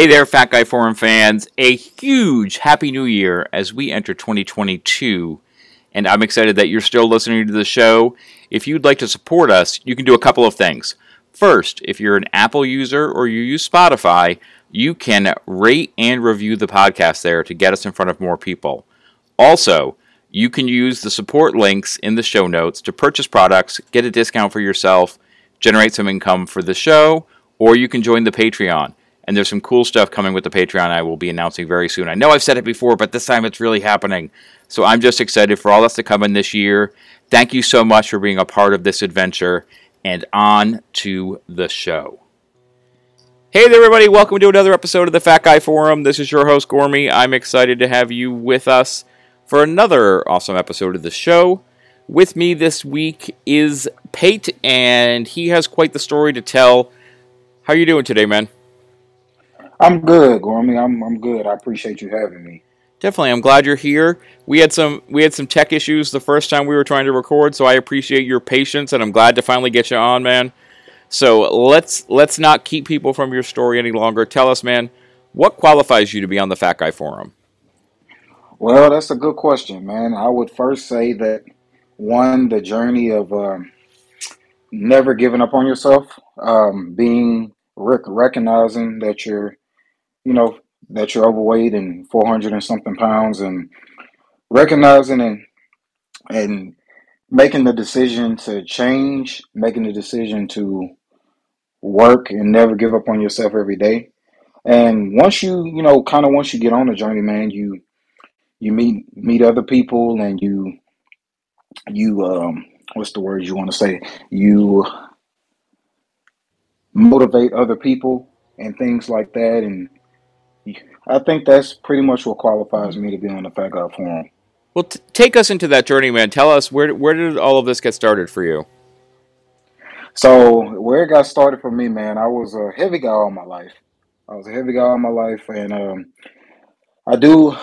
Hey there, Fat Guy Forum fans. A huge Happy New Year as we enter 2022. And I'm excited that you're still listening to the show. If you'd like to support us, you can do a couple of things. First, if you're an Apple user or you use Spotify, you can rate and review the podcast there to get us in front of more people. Also, you can use the support links in the show notes to purchase products, get a discount for yourself, generate some income for the show, or you can join the Patreon. And there's some cool stuff coming with the Patreon I will be announcing very soon. I know I've said it before, but this time it's really happening. So I'm just excited for all that's to come in this year. Thank you so much for being a part of this adventure. And on to the show. Hey there, everybody. Welcome to another episode of the Fat Guy Forum. This is your host, Gormy. I'm excited to have you with us for another awesome episode of the show. With me this week is Pate, and he has quite the story to tell. How are you doing today, man? I'm good, Gormy. I'm I'm good. I appreciate you having me. Definitely, I'm glad you're here. We had some we had some tech issues the first time we were trying to record, so I appreciate your patience, and I'm glad to finally get you on, man. So let's let's not keep people from your story any longer. Tell us, man, what qualifies you to be on the Fat Guy Forum? Well, that's a good question, man. I would first say that one, the journey of um, never giving up on yourself, um, being rec- recognizing that you're, you know, that you're overweight and 400 and something pounds, and recognizing and and making the decision to change, making the decision to work and never give up on yourself every day. And once you, you know, kind of once you get on the journey, man, you you meet meet other people and you you um what's the word you want to say? You motivate other people and things like that and I think that's pretty much what qualifies me to be on the Fat Guy Forum. Well, t- take us into that journey, man. Tell us where where did all of this get started for you? So where it got started for me, man, I was a heavy guy all my life. I was a heavy guy all my life, and um, I do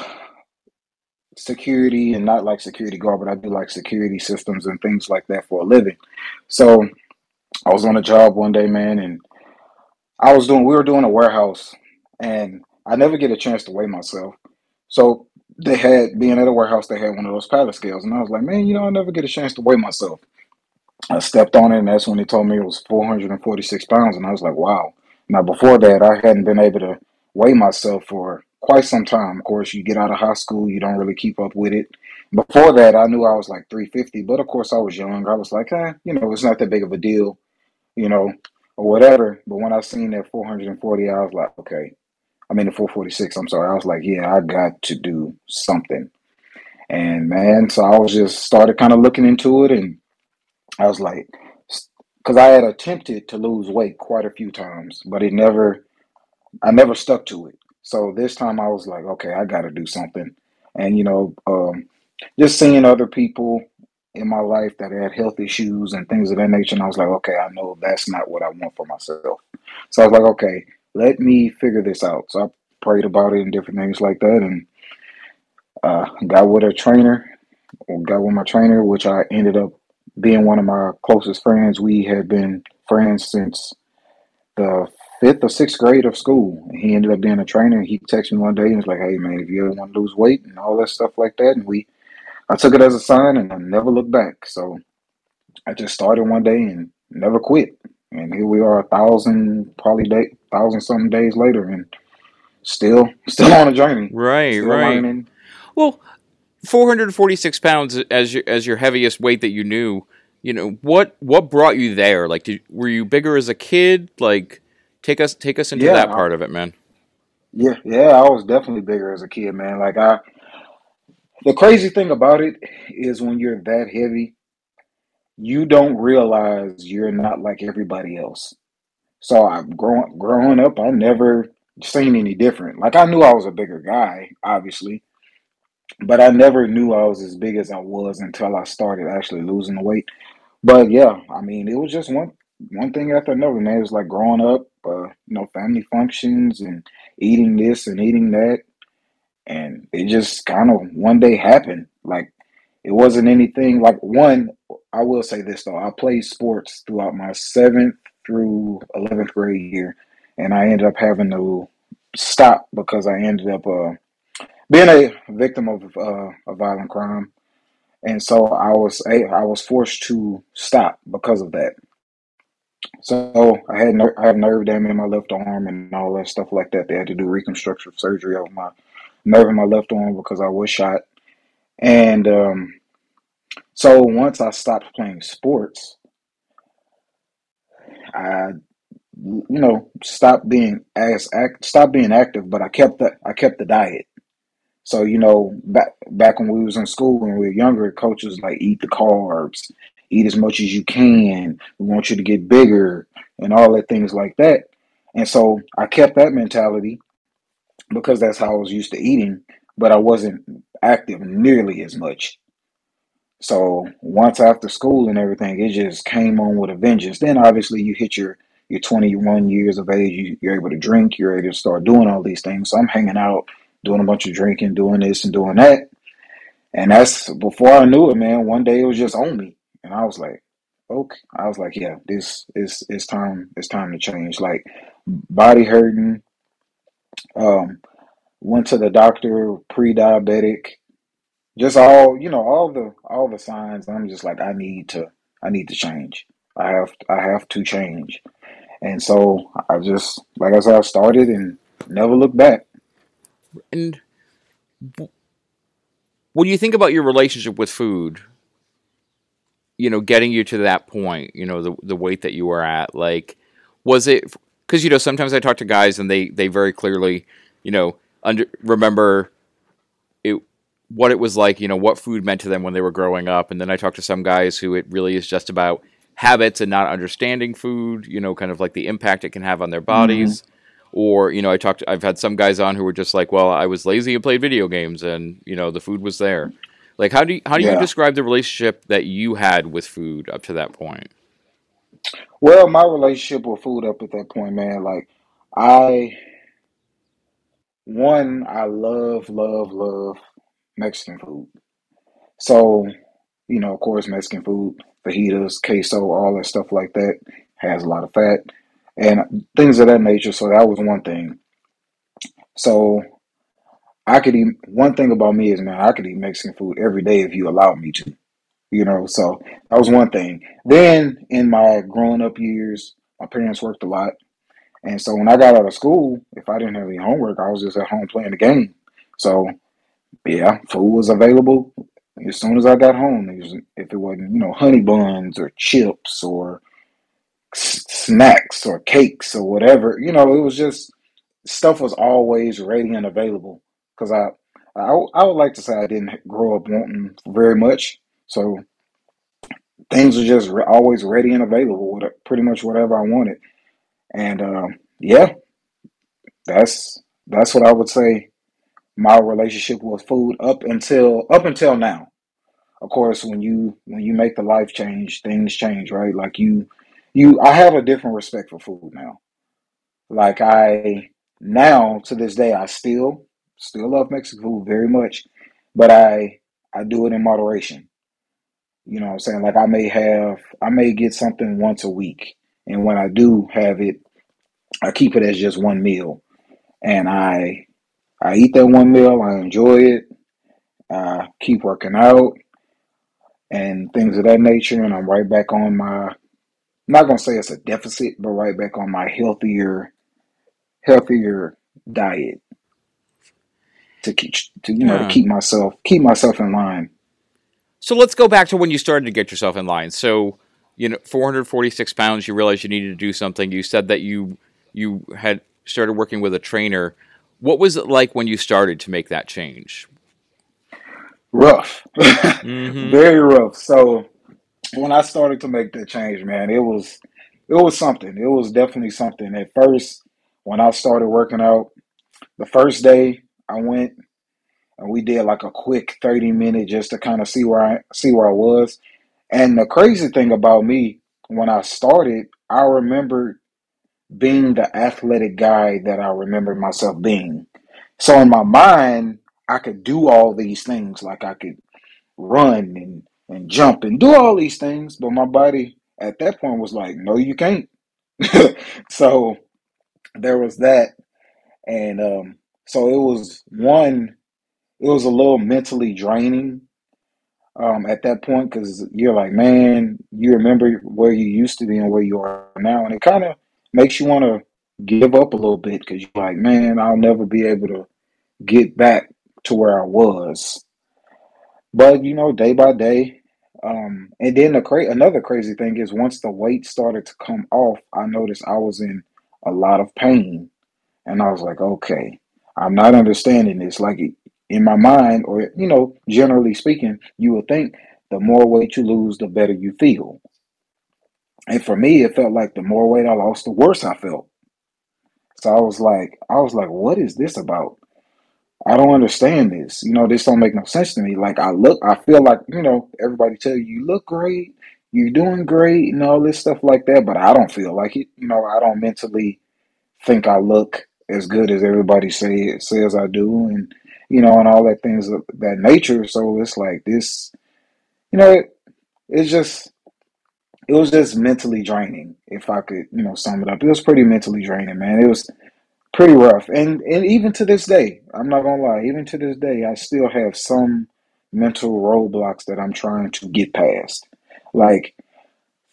security and not like security guard, but I do like security systems and things like that for a living. So I was on a job one day, man, and I was doing we were doing a warehouse and I never get a chance to weigh myself. So they had being at a warehouse, they had one of those pallet scales, and I was like, man, you know, I never get a chance to weigh myself. I stepped on it, and that's when they told me it was 446 pounds, and I was like, wow. Now before that, I hadn't been able to weigh myself for quite some time. Of course, you get out of high school, you don't really keep up with it. Before that, I knew I was like 350, but of course, I was young. I was like, eh, you know, it's not that big of a deal, you know, or whatever. But when I seen that 440, I was like, okay. I mean, the 446, I'm sorry. I was like, yeah, I got to do something. And man, so I was just started kind of looking into it, and I was like, because I had attempted to lose weight quite a few times, but it never, I never stuck to it. So this time I was like, okay, I got to do something. And, you know, um, just seeing other people in my life that had health issues and things of that nature, and I was like, okay, I know that's not what I want for myself. So I was like, okay, let me figure this out. So I prayed about it and different things like that, and uh, got with a trainer, got with my trainer, which I ended up being one of my closest friends. We had been friends since the fifth or sixth grade of school. He ended up being a trainer. He texted me one day and was like, "Hey man, if you ever want to lose weight and all that stuff like that," and we, I took it as a sign and I never looked back. So I just started one day and never quit. And here we are, a thousand probably day, thousand something days later, and still, still on a journey. Right, Still right. learning. Well, 446 pounds as your, as your heaviest weight that you knew. You know what what brought you there? Like, did, were you bigger as a kid? Like, take us take us into Yeah, that I- part of it, man. yeah, yeah. I was definitely bigger as a kid, man. Like I, the crazy thing about it is when you're that heavy, you don't realize you're not like everybody else. So I growing growing up, I never seen any different. Like I knew I was a bigger guy, obviously, but I never knew I was as big as I was until I started actually losing the weight. But yeah, I mean, it was just one one thing after another, man. It was like growing up, uh, you know, family functions and eating this and eating that, and it just kind of one day happened. Like it wasn't anything like one. I will say this though, I played sports throughout my seventh through eleventh grade year, and I ended up having to stop because I ended up uh, being a victim of uh, a violent crime, and so I was I was forced to stop because of that. So I had ner- I had nerve damage in my left arm and all that stuff like that. They had to do reconstructive surgery on my nerve in my left arm because I was shot. And um, so once I stopped playing sports, I you know stopped being as act stopped being active, but I kept the I kept the diet. So you know back back when we was in school when we were younger, coaches like eat the carbs, eat as much as you can. We want you to get bigger and all that things like that. And so I kept that mentality because that's how I was used to eating, but I wasn't active nearly as much. So once after school and everything, it just came on with a vengeance. Then obviously you hit your your 21 years of age, you, you're able to drink, you're able to start doing all these things. So I'm hanging out, doing a bunch of drinking, doing this and doing that. And that's before I knew it, man. One day it was just on me. And I was like, okay. I was like, yeah, this is it's time, it's time to change. Like body hurting, um, went to the doctor, pre-diabetic, just all you know, all the all the signs. I'm just like, I need to, I need to change. I have, I have to change. And so I just, like I said, I started and never looked back. And when you think about your relationship with food, you know, getting you to that point, you know, the the weight that you were at, like, was it? Because you know, sometimes I talk to guys and they they very clearly, you know, under remember it what it was like, you know, what food meant to them when they were growing up, and then I talked to some guys who it really is just about habits and not understanding food, you know, kind of like the impact it can have on their bodies. Mm-hmm. Or, you know, I talked I've had some guys on who were just like, Well, I was lazy and played video games and, you know, the food was there. Like how do you how do yeah. you describe the relationship that you had with food up to that point? Well, my relationship with food up at that point, man, like I one, I love, love, love Mexican food. So, you know, of course, Mexican food, fajitas, queso, all that stuff like that has a lot of fat and things of that nature. So that was one thing. So I could eat one thing about me is man, I could eat Mexican food every day if you allowed me to. You know, so that was one thing. Then in my growing up years, my parents worked a lot. And so when I got out of school, if I didn't have any homework, I was just at home playing the game. So yeah, food was available as soon as I got home. If it wasn't, you know, honey buns or chips or s- snacks or cakes or whatever, you know, it was just stuff was always ready and available. Because I, I, I would like to say I didn't grow up wanting very much, so things were just re- always ready and available with pretty much whatever I wanted. And uh, yeah, that's that's what I would say my relationship with food up until up until now. Of course, when you when you make the life change, things change, right? Like you you I have a different respect for food now. Like I now to this day I still still love Mexican food very much, but I I do it in moderation. You know what I'm saying? Like I may have I may get something once a week. And when I do have it, I keep it as just one meal. And I I eat that one meal, I enjoy it, I keep working out and things of that nature, and I'm right back on my I'm not gonna say it's a deficit, but right back on my healthier healthier diet to keep to you know yeah. to keep myself keep myself in line. So let's go back to when you started to get yourself in line. So you know, 446 pounds. You realized you needed to do something. You said that you you had started working with a trainer. What was it like when you started to make that change? Rough, mm-hmm. very rough. So when I started to make that change, man, it was it was something. It was definitely something. At first, when I started working out, the first day I went and we did like a quick 30 minute just to kind of see where I see where I was. And the crazy thing about me, when I started, I remember being the athletic guy that I remember myself being. So in my mind, I could do all these things. Like I could run and, and jump and do all these things, but my body at that point was like, no, you can't. so there was that. and um, so it was one. It was a little mentally draining um, at that point because you're like, man, you remember where you used to be and where you are now, and it kind of makes you want to give up a little bit because you're like, man, I'll never be able to get back to where I was. But you know, day by day, um, and then the cra- another crazy thing is once the weight started to come off, I noticed I was in a lot of pain, and I was like, okay, I'm not understanding this. Like in my mind, or you know, generally speaking, you would think the more weight you lose, the better you feel. And for me, it felt like the more weight I lost, the worse I felt. So I was like, I was like, what is this about? I don't understand this. You know, this don't make no sense to me. Like I look, I feel like, you know, everybody tell you you look great, you're doing great and all this stuff like that, but I don't feel like it. You know, I don't mentally think I look as good as everybody say says I do and you know, and all that things of that nature. So it's like this, you know, it, it's just it was just mentally draining, if I could, you know, sum it up. It was pretty mentally draining, man. It was pretty rough. And and even to this day, I'm not gonna lie, even to this day, I still have some mental roadblocks that I'm trying to get past. Like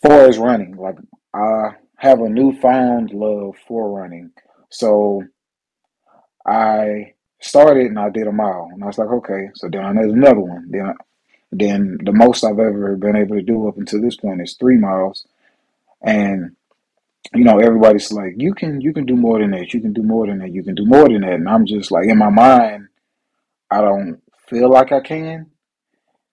far as running, like I have a newfound love for running. So I started and I did a mile, and I was like, okay. So then I did another one. Then, then the most I've ever been able to do up until this point is three miles, and you know everybody's like, you can you can do more than that. You can do more than that. You can do more than that. And I'm just like in my mind, I don't feel like I can.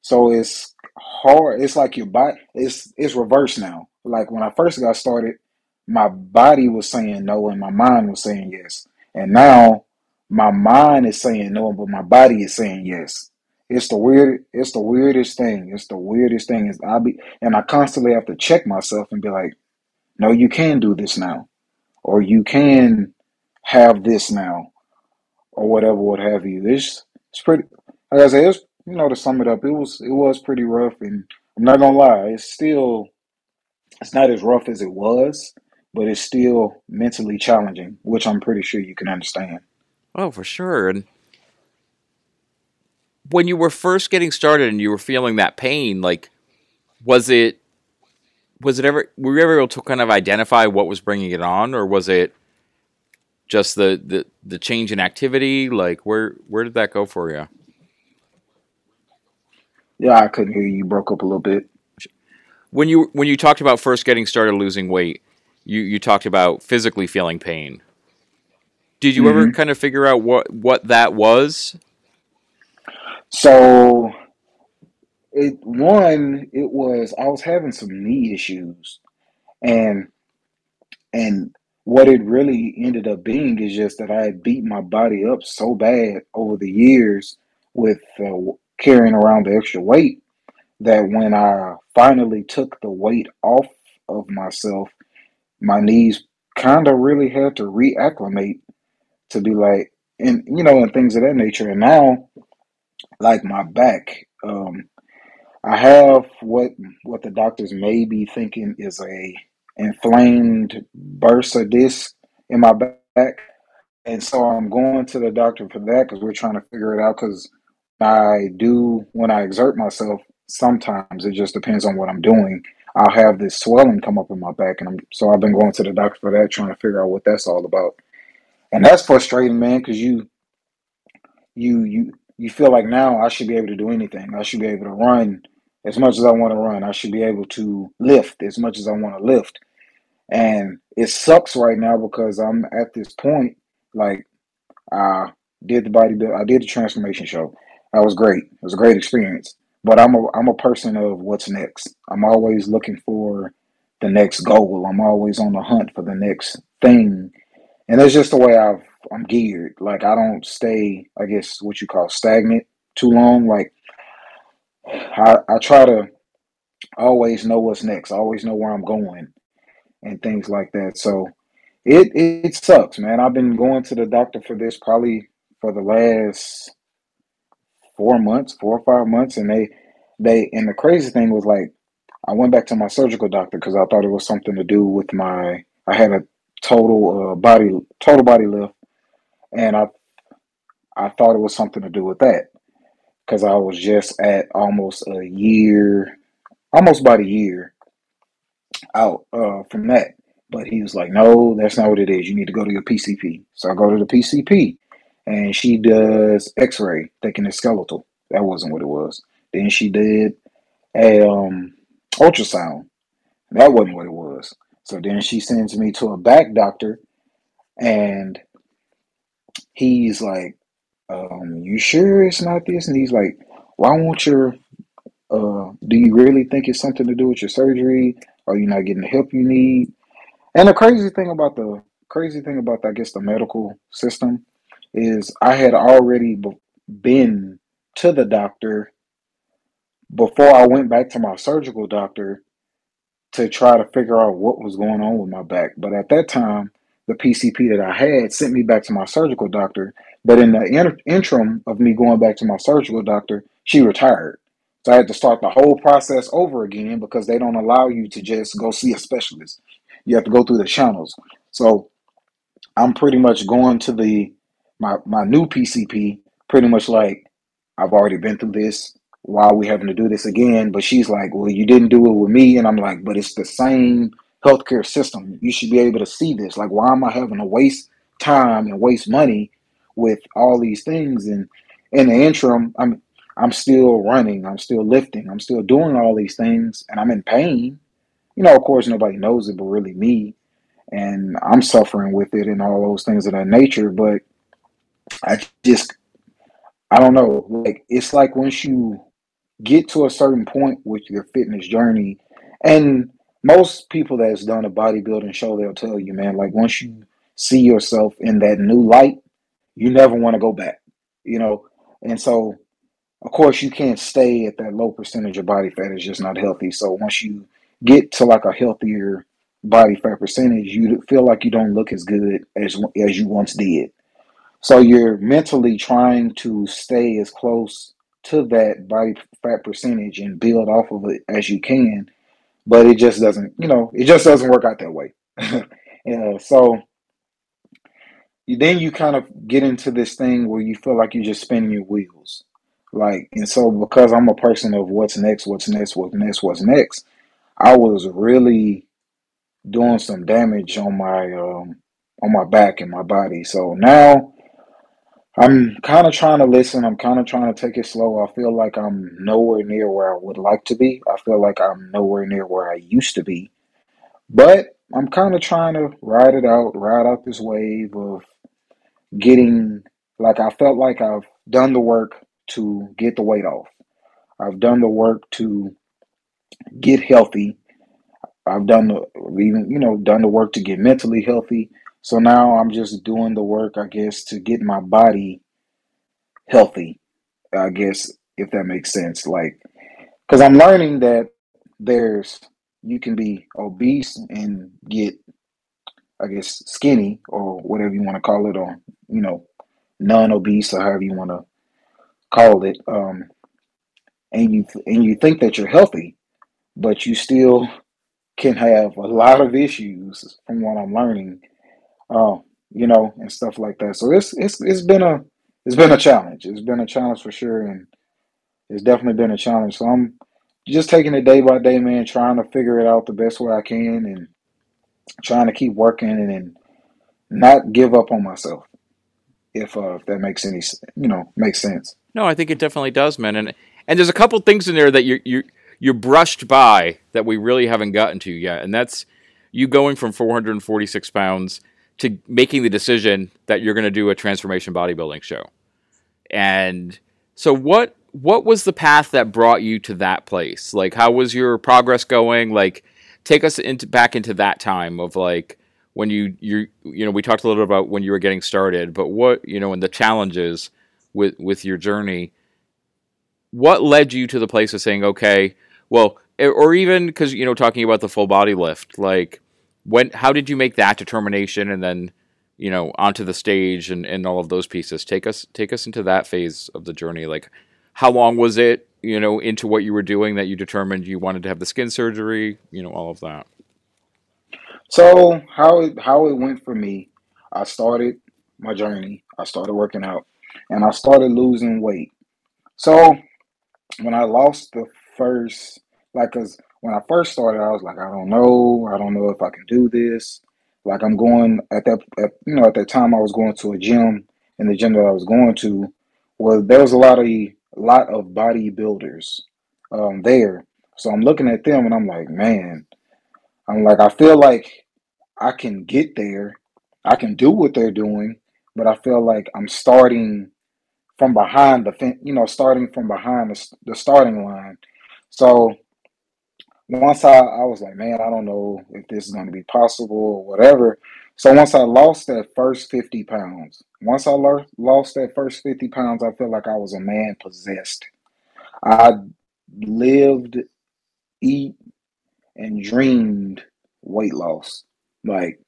So it's hard. It's like your body. It's it's reverse now. Like when I first got started, my body was saying no and my mind was saying yes, and now my mind is saying no, but my body is saying yes. It's the weird. It's the weirdest thing. It's the weirdest thing. Is I be and I constantly have to check myself and be like, no, you can do this now, or you can have this now, or whatever, what have you. It's it's pretty. Like I said, it's you know to sum it up, it was it was pretty rough, and I'm not gonna lie, it's still it's not as rough as it was, but it's still mentally challenging, which I'm pretty sure you can understand. Oh, for sure. And when you were first getting started and you were feeling that pain, like, was it, was it ever, were you ever able to kind of identify what was bringing it on, or was it just the the, the change in activity? Like, where where did that go for you? Yeah, I couldn't hear you. You broke up a little bit. When you when you talked about first getting started losing weight, you you talked about physically feeling pain. Did you mm-hmm. ever kind of figure out what what that was? So it one it was I was having some knee issues and and what it really ended up being is just that I had beat my body up so bad over the years with uh, carrying around the extra weight that when I finally took the weight off of myself, my knees kind of really had to reacclimate to be like, and you know, and things of that nature. And now, like my back, um, I have what what the doctors may be thinking is a inflamed bursa disc in my back, and so I'm going to the doctor for that because we're trying to figure it out. Because I do when I exert myself, sometimes it just depends on what I'm doing. I'll have this swelling come up in my back, and I'm so I've been going to the doctor for that, trying to figure out what that's all about and that's frustrating, man, because you you you you feel like now I should be able to do anything. I should be able to run as much as I want to run. I should be able to lift as much as I want to lift. And it sucks right now because I'm at this point, like I did the body I did the transformation show. That was great. It was a great experience. But I'm a I'm a person of what's next. I'm always looking for the next goal. I'm always on the hunt for the next thing and that's just the way I've I'm geared. Like I don't stay, I guess what you call stagnant too long. Like I, I try to always know what's next, I always know where I'm going and things like that. So it it sucks, man. I've been going to the doctor for this probably for the last four months, four or five months, and they they and the crazy thing was like I went back to my surgical doctor because I thought it was something to do with my I had a total uh, body total body lift, and I I thought it was something to do with that because I was just at almost a year, almost about a year out uh, from that. But he was like, no, that's not what it is. You need to go to your PCP. So I go to the PCP and she does x ray, thinking it's skeletal. That wasn't what it was. Then she did a um, ultrasound. That wasn't what it was. So then she sends me to a back doctor and he's like, um, you sure it's not this? And he's like, why won't your, uh, do you really think it's something to do with your surgery? Are you not getting the help you need? And the crazy thing about the crazy thing about, I guess, the medical system is I had already been to the doctor before I went back to my surgical doctor to try to figure out what was going on with my back. But at that time, the PCP that I had sent me back to my surgical doctor. But in the inter- interim of me going back to my surgical doctor, she retired. So I had to start the whole process over again because they don't allow you to just go see a specialist. You have to go through the channels. So I'm pretty much going to the my my new PCP pretty much like I've already been through this. Why are we having to do this again? But she's like, Well, you didn't do it with me. And I'm like, But it's the same healthcare system. You should be able to see this. Like, why am I having to waste time and waste money with all these things? And in the interim, I'm I'm still running, I'm still lifting, I'm still doing all these things, and I'm in pain. You know, of course, nobody knows it, but really me. And I'm suffering with it and all those things of that nature. But I just, I don't know. Like, it's like once you get to a certain point with your fitness journey, and most people that's done a bodybuilding show, they'll tell you, man, like once you see yourself in that new light, you never want to go back, you know? And so, of course, you can't stay at that low percentage of body fat. It's just not healthy. So once you get to like a healthier body fat percentage, you feel like you don't look as good as as you once did. So you're mentally trying to stay as close to that body fat percentage and build off of it as you can but it just doesn't, you know, it just doesn't work out that way. yeah, so then you kind of get into this thing where you feel like you're just spinning your wheels. Like, and so because I'm a person of what's next, what's next, what's next, what's next, I was really doing some damage on my um, on my back and my body. So now I'm kind of trying to listen. I'm kind of trying to take it slow. I feel like I'm nowhere near where I would like to be. I feel like I'm nowhere near where I used to be. But I'm kind of trying to ride it out, ride out this wave of getting like I felt like I've done the work to get the weight off. I've done the work to get healthy. I've done the even you know done the work to get mentally healthy. So now I'm just doing the work, I guess, to get my body healthy. I guess if that makes sense, like, because I'm learning that there's you can be obese and get, I guess, skinny or whatever you want to call it, or you know, non-obese or however you want to call it. Um, and you and you think that you're healthy, but you still can have a lot of issues from what I'm learning um, you know, and stuff like that. So it's it's it's been a it's been a challenge. It's been a challenge for sure, and it's definitely been a challenge. So I'm just taking it day by day, man, trying to figure it out the best way I can, and trying to keep working and, and not give up on myself. If uh, if that makes any you know makes sense. No, I think it definitely does, man. And and there's a couple things in there that you you you brushed by that we really haven't gotten to yet, and that's you going from 446 pounds to making the decision that you're going to do a transformation bodybuilding show. And so what what was the path that brought you to that place? Like how was your progress going? Like take us into back into that time of like when you you you know we talked a little bit about when you were getting started, but what, you know, and the challenges with with your journey. What led you to the place of saying, okay, well, or even because you know talking about the full body lift, like when how did you make that determination and then you know onto the stage and, and all of those pieces take us take us into that phase of the journey like how long was it you know into what you were doing that you determined you wanted to have the skin surgery you know all of that so how it how it went for me i started my journey. I started working out and I started losing weight. So when I lost the first, like, cause when I first started, I was like, I don't know, I don't know if I can do this. Like, I'm going at that, at, you know, at that time I was going to a gym, and the gym that I was going to was there was a lot of lot of bodybuilders um, there. So I'm looking at them and I'm like, man, I'm like, I feel like I can get there, I can do what they're doing, but I feel like I'm starting from behind the you know starting from behind the, the starting line so once I, I was like man i don't know if this is going to be possible or whatever so once i lost that first 50 pounds once i lo- lost that first 50 pounds i felt like i was a man possessed i lived eat and dreamed weight loss like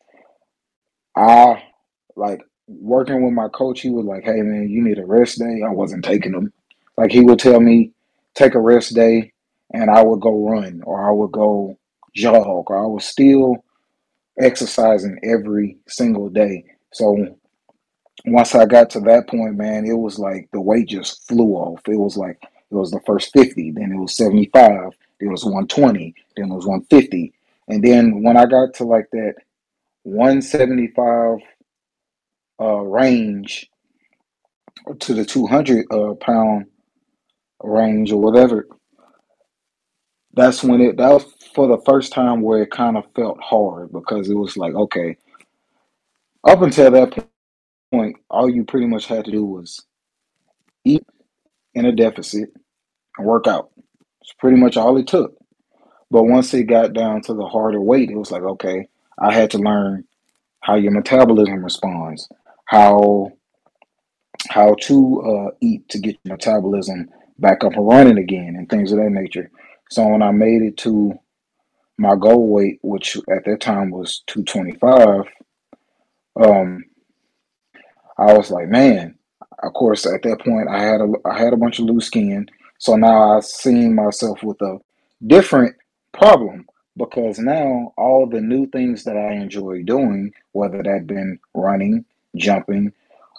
i like working with my coach, he was like, "Hey man, you need a rest day." I wasn't taking them. Like he would tell me, "Take a rest day," and I would go run or I would go jog or I was still exercising every single day. So once I got to that point, man, it was like the weight just flew off. It was like it was the first 50, then it was 75, then it was 120, then it was 150. And then when I got to like that 175 uh, range to the 200 uh, pound range or whatever, that's when it, that was for the first time where it kind of felt hard because it was like, okay, up until that point, all you pretty much had to do was eat in a deficit and work out. It's pretty much all it took. But once it got down to the harder weight, it was like, okay, I had to learn how your metabolism responds, how how to uh, eat to get your metabolism back up and running again, and things of that nature. So when I made it to my goal weight, which at that time was 225, um, I was like, man. Of course, at that point, I had a I had a bunch of loose skin, so now I seen myself with a different problem because now all the new things that I enjoy doing, whether that been running, jumping,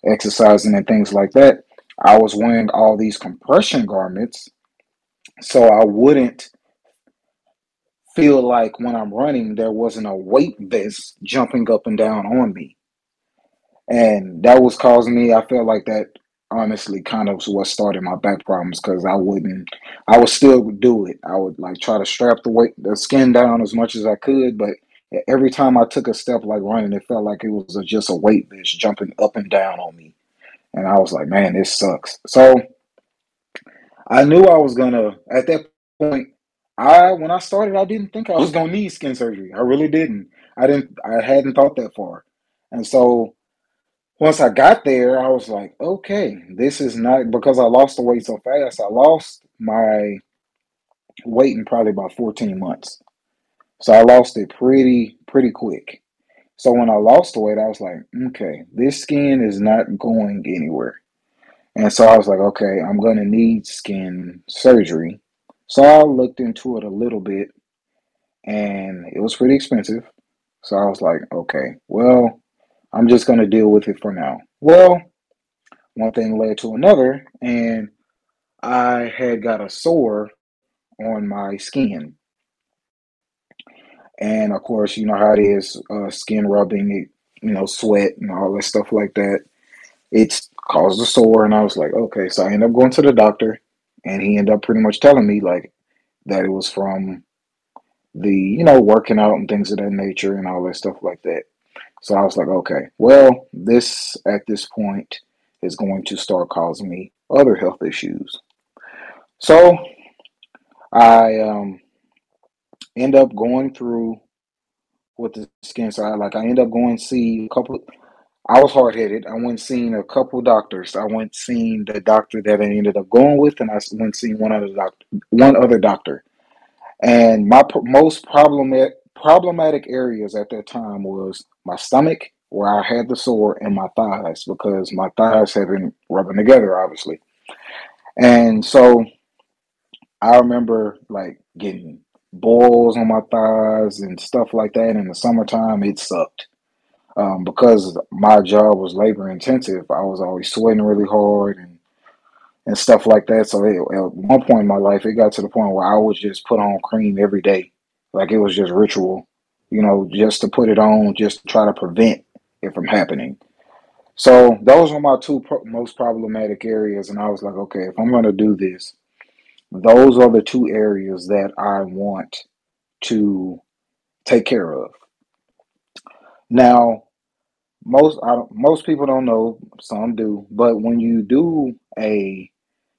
exercising and things like that, I was wearing all these compression garments so I wouldn't feel like when I'm running there wasn't a weight vest jumping up and down on me. And that was causing me, I felt like that honestly kind of was what started my back problems because I wouldn't I would still do it. I would like try to strap the weight the skin down as much as I could, but every time I took a step like running, it felt like it was a, just a weight bitch jumping up and down on me. And I was like, man, this sucks. So I knew I was gonna at that point. I when I started, I didn't think I was gonna need skin surgery. I really didn't. I didn't. I hadn't thought that far. And so once I got there, I was like, okay, this is not because I lost the weight so fast. I lost my weight in probably about 14 months. So I lost it pretty, pretty quick. So when I lost the weight, I was like, okay, this skin is not going anywhere. And so I was like, okay, I'm going to need skin surgery. So I looked into it a little bit and it was pretty expensive. So I was like, okay, well, I'm just going to deal with it for now. Well, one thing led to another, and I had got a sore on my skin. And of course, you know how it is uh, skin rubbing, you know, sweat and all that stuff like that. It's caused a sore. And I was like, okay. So I ended up going to the doctor, and he ended up pretty much telling me, like, that it was from the, you know, working out and things of that nature and all that stuff like that. So I was like, okay, well, this at this point is going to start causing me other health issues. So I um, end up going through with the skin side. Like I end up going see a couple. I was hard headed. I went seeing a couple doctors. I went seeing the doctor that I ended up going with, and I went seeing one other doctor. One other doctor, and my most problematic problematic areas at that time was my stomach, where I had the sore, and my thighs because my thighs had been rubbing together, obviously. And so I remember like getting boils on my thighs and stuff like that in the summertime. It sucked. Um, because my job was labor intensive. I was always sweating really hard and and stuff like that. So it, at one point in my life, it got to the point where I would just put on cream every day, like it was just ritual, you know, just to put it on, just to try to prevent it from happening. So those were my two pro- most problematic areas, and I was like, okay, if I'm going to do this, those are the two areas that I want to take care of. Now, most I don't, most people don't know, some do, but when you do a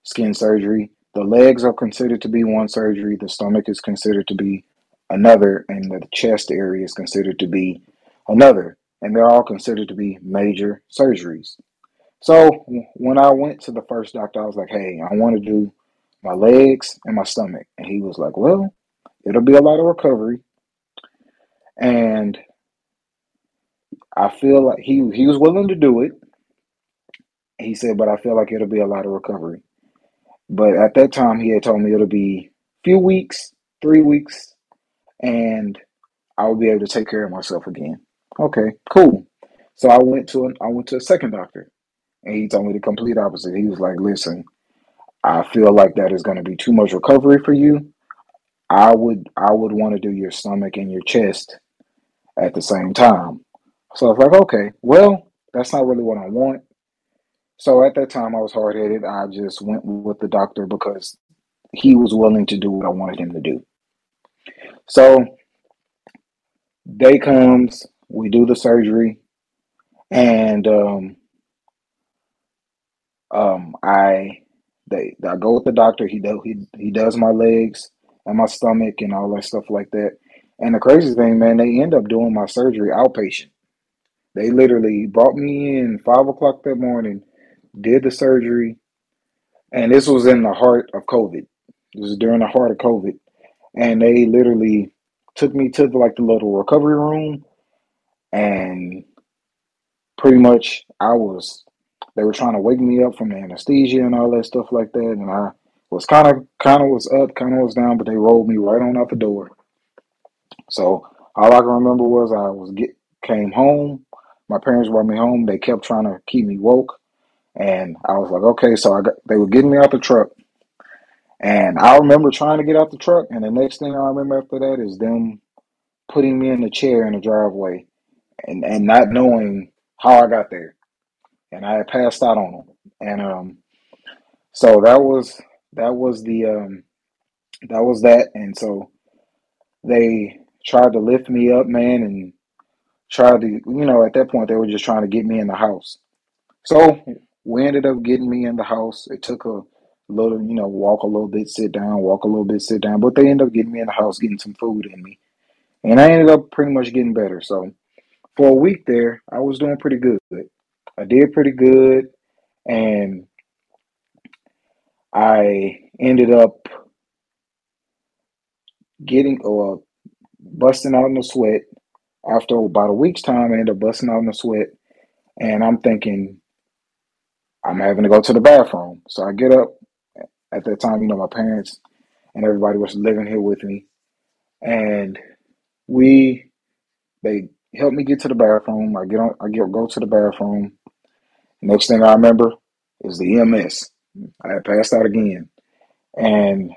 skin surgery, the legs are considered to be one surgery, the stomach is considered to be another, and the chest area is considered to be another, and they're all considered to be major surgeries. So when I went to the first doctor, I was like, "Hey, I want to do my legs and my stomach," and he was like, "Well, it'll be a lot of recovery." And I feel like he he was willing to do it. He said, but I feel like it'll be a lot of recovery. But at that time, he had told me it'll be a few weeks, three weeks, and I will be able to take care of myself again. Okay, cool. So I went to an, I went to a second doctor, and he told me the complete opposite. He was like, "Listen, I feel like that is going to be too much recovery for you. I would I would want to do your stomach and your chest at the same time." So I was like, "Okay, well, that's not really what I want." So at that time, I was hard headed. I just went with the doctor because he was willing to do what I wanted him to do. So day comes, we do the surgery, and um, um, I they I go with the doctor. He does he he does my legs and my stomach and all that stuff like that. And the crazy thing, man, they end up doing my surgery outpatient. They literally brought me in five o'clock that morning, did the surgery, and this was in the heart of COVID. This was during the heart of COVID, and they literally took me to the, like the little recovery room, and pretty much I was. They were trying to wake me up from the anesthesia and all that stuff like that, and I was kind of kind of was up, kind of was down, but they rolled me right on out the door. So all I can remember was I was get came home. My parents brought me home. They kept trying to keep me woke, and I was like, okay. So I got they were getting me out the truck, and I remember trying to get out the truck, and the next thing I remember after that is them putting me in the chair in the driveway, and and not knowing how I got there, and I had passed out on them, and um, so that was that was the um, that was that, and so they tried to lift me up, man, and tried to, you know, at that point they were just trying to get me in the house. So we ended up getting me in the house. It took a little, you know, walk a little bit, sit down, walk a little bit, sit down, but they ended up getting me in the house, getting some food in me, and I ended up pretty much getting better. So for a week there, I was doing pretty good. I did pretty good, and I ended up getting or busting out in the sweat. After about a week's time, I ended up busting out in the sweat, and I'm thinking I'm having to go to the bathroom. So I get up. At that time, you know, my parents and everybody was living here with me, and we they helped me get to the bathroom. I get on, I get go to the bathroom. Next thing I remember is the EMS. I passed out again, and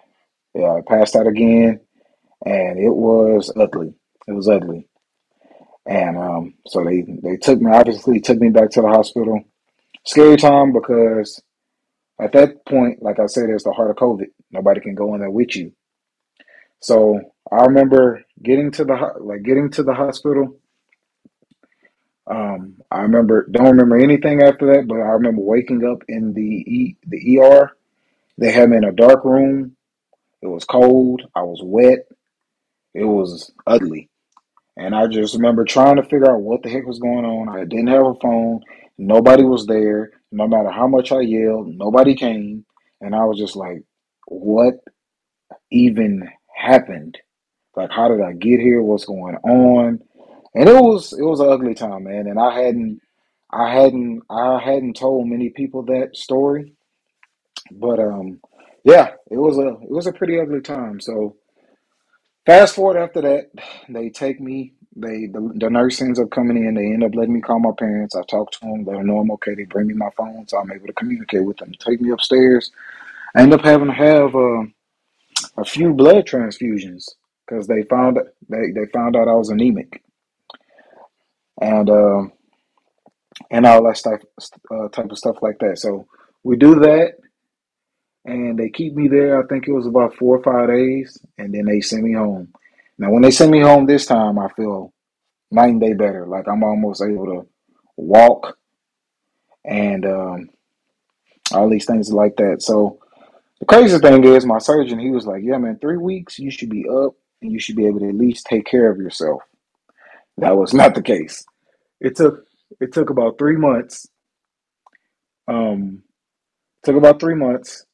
yeah, I passed out again, and it was ugly. It was ugly, and um, so they they took me. Obviously, took me back to the hospital. Scary time because at that point, like I said, it's the heart of COVID. Nobody can go in there with you. So I remember getting to the like getting to the hospital. Um, I remember don't remember anything after that, but I remember waking up in the e, the ER. They had me in a dark room. It was cold. I was wet. It was ugly. And I just remember trying to figure out what the heck was going on. I didn't have a phone. Nobody was there. No matter how much I yelled, nobody came. And I was just like, what even happened? Like, how did I get here? What's going on? And it was it was an ugly time, man. And I hadn't I hadn't I hadn't told many people that story. But um yeah, it was a it was a pretty ugly time. So fast forward after that, they take me They the, the nurse ends up coming in. They end up letting me call my parents. I talk to them, them know I'm okay. They bring me my phone, so I'm able to communicate with them. Take me upstairs. I end up having to have uh, a few blood transfusions because they found they, they found out I was anemic and um, and all that stuff uh, type of stuff like that. So we do that, and they keep me there. I think it was about four or five days, and then they send me home. Now, when they send me home this time, I feel night and day better. Like I'm almost able to walk and um, all these things like that. So the crazy thing is, my surgeon he was like, "Yeah, man, three weeks you should be up and you should be able to at least take care of yourself." That was not the case. It took it took about three months. Um, took about three months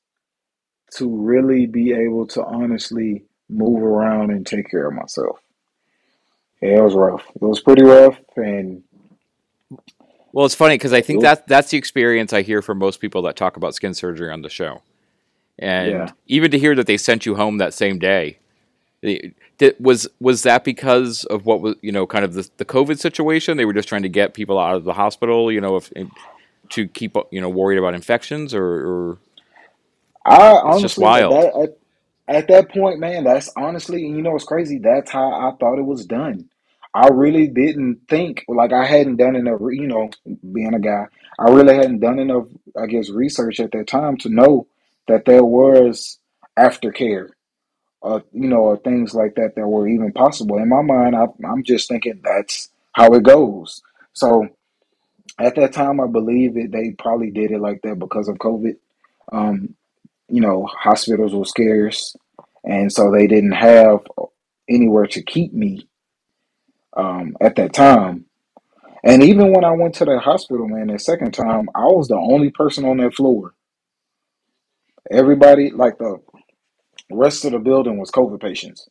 to really be able to honestly move around and take care of myself. Yeah, it was rough. It was pretty rough, and well, it's funny because I think that that's the experience I hear from most people that talk about skin surgery on the show, and yeah. even to hear that they sent you home that same day. Did, was was that because of what was you know kind of the, the COVID situation? They were just trying to get people out of the hospital, you know, if to keep you know worried about infections, or, or I honestly, just wild. That, at, at, that point, man, that's honestly, you know, it's crazy. That's how I thought it was done. I really didn't think like I hadn't done enough, you know, being a guy, I really hadn't done enough, I guess, research at that time to know that there was aftercare, uh, you know, or things like that that were even possible. In my mind, I, I'm just thinking that's how it goes. So at that time, I believe that they probably did it like that because of COVID. Um, you know, hospitals were scarce, and so they didn't have anywhere to keep me um, at that time. And even when I went to the hospital, man, the second time, I was the only person on that floor. Everybody, like the rest of the building, was COVID patients.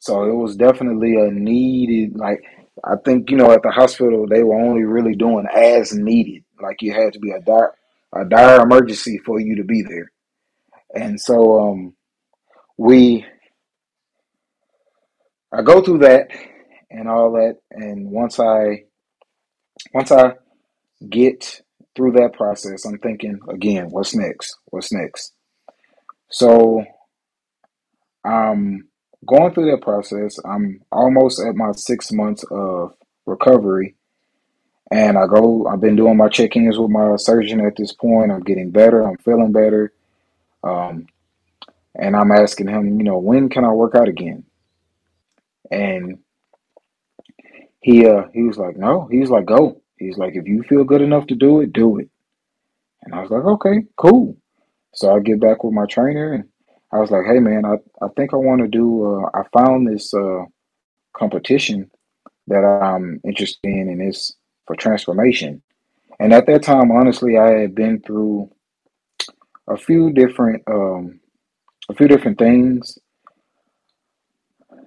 So it was definitely a needed, like, I think, you know, at the hospital, they were only really doing as needed. Like, you had to be a dire, a dire emergency for you to be there. And so, um, we I go through that and all that, and once I once I get through that process, I'm thinking again, what's next? What's next? So I'm going through that process. I'm almost at my six months of recovery. And I go, I've been doing my check ins with my surgeon at this point. I'm getting better. I'm feeling better. Um, and I'm asking him, you know, when can I work out again? And he uh he was like, no, he was like, go. He's like, if you feel good enough to do it, do it. And I was like, okay, cool. So I get back with my trainer and I was like, hey man, I, I think I want to do uh I found this uh competition that I'm interested in and it's for transformation. And at that time, honestly, I had been through a few different um a few different things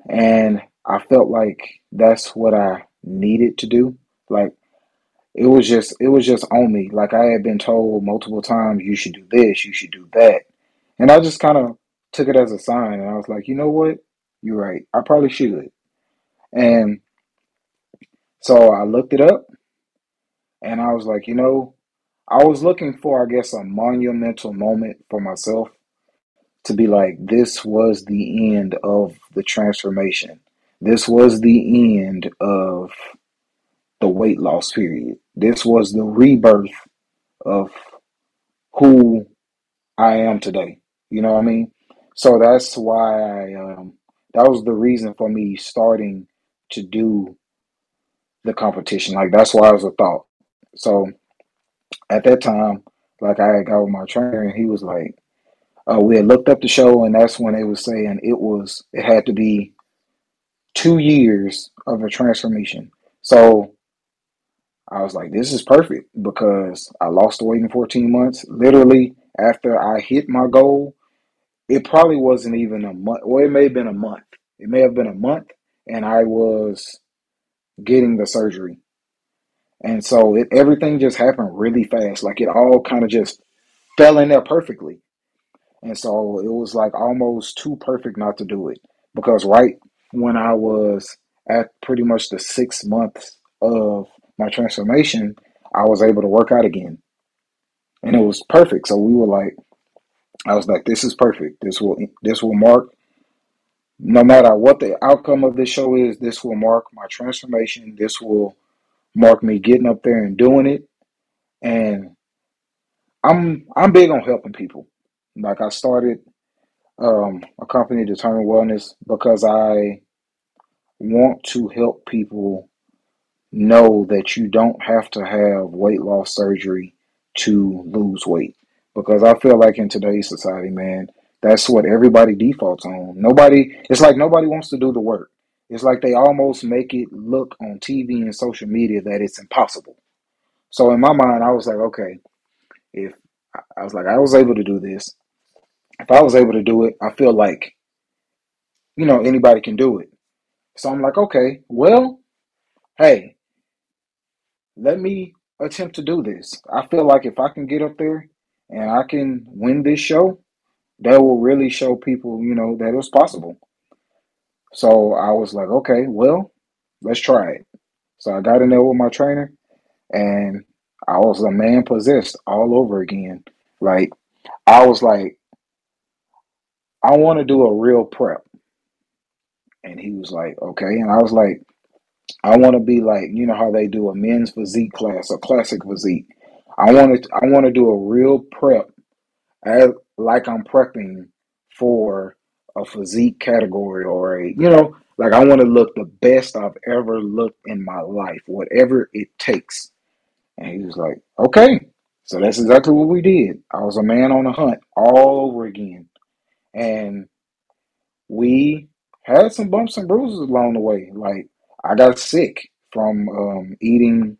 and I felt like that's what I needed to do. Like it was just it was just on me. Like I had been told multiple times, you should do this, you should do that. And I just kind of took it as a sign and I was like, you know what? You're right. I probably should. And so I looked it up and I was like, you know, I was looking for, I guess, a monumental moment for myself to be like, this was the end of the transformation. This was the end of the weight loss period. This was the rebirth of who I am today. You know what I mean? So that's why I, um, that was the reason for me starting to do the competition. Like that's why it was a thought. So at that time, like I got with my trainer and he was like, uh, we had looked up the show and that's when they was saying it was, it had to be two years of a transformation. So I was like, this is perfect because I lost the weight in 14 months. Literally, after I hit my goal, it probably wasn't even a month. Well, it may have been a month. It may have been a month, and I was getting the surgery. And so it everything just happened really fast. Like it all kind of just fell in there perfectly. And so it was like almost too perfect not to do it. Because right when I was at pretty much the six months of my transformation, I was able to work out again. And it was perfect. So we were like, I was like, this is perfect. This will this will mark no matter what the outcome of this show is, this will mark my transformation. This will mark me getting up there and doing it. And I'm I'm big on helping people. Like I started um, a company, Determined Wellness, because I want to help people know that you don't have to have weight loss surgery to lose weight. Because I feel like in today's society, man, that's what everybody defaults on. Nobody, it's like nobody wants to do the work. It's like they almost make it look on TV and social media that it's impossible. So in my mind, I was like, okay, if I was like, I was able to do this, if I was able to do it, I feel like, you know, anybody can do it. So I'm like, okay, well, hey, let me attempt to do this. I feel like if I can get up there and I can win this show, that will really show people, you know, that it was possible. So I was like, okay, well, let's try it. So I got in there with my trainer and I was a man possessed all over again. Like, I was like, I want to do a real prep. And he was like, okay. And I was like, I want to be like, you know how they do a men's physique class, a classic physique. I want to, I want to do a real prep as like I'm prepping for a physique category or a, you know, like I want to look the best I've ever looked in my life, whatever it takes. And he was like, okay. So that's exactly what we did. I was a man on a hunt all over again. And we had some bumps and bruises along the way. Like I got sick from um, eating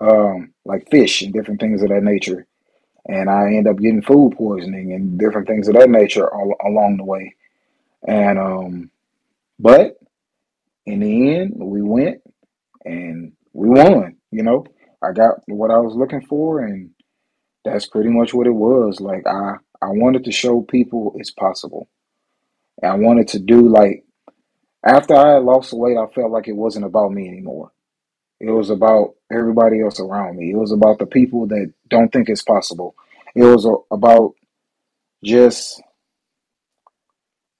um, like fish and different things of that nature and I end up getting food poisoning and different things of that nature all, along the way. And um, but in the end, we went and we won. You know, I got what I was looking for, and that's pretty much what it was. Like I, I wanted to show people it's possible. And I wanted to do like after I had lost the weight, I felt like it wasn't about me anymore. It was about everybody else around me. It was about the people that don't think it's possible. It was about just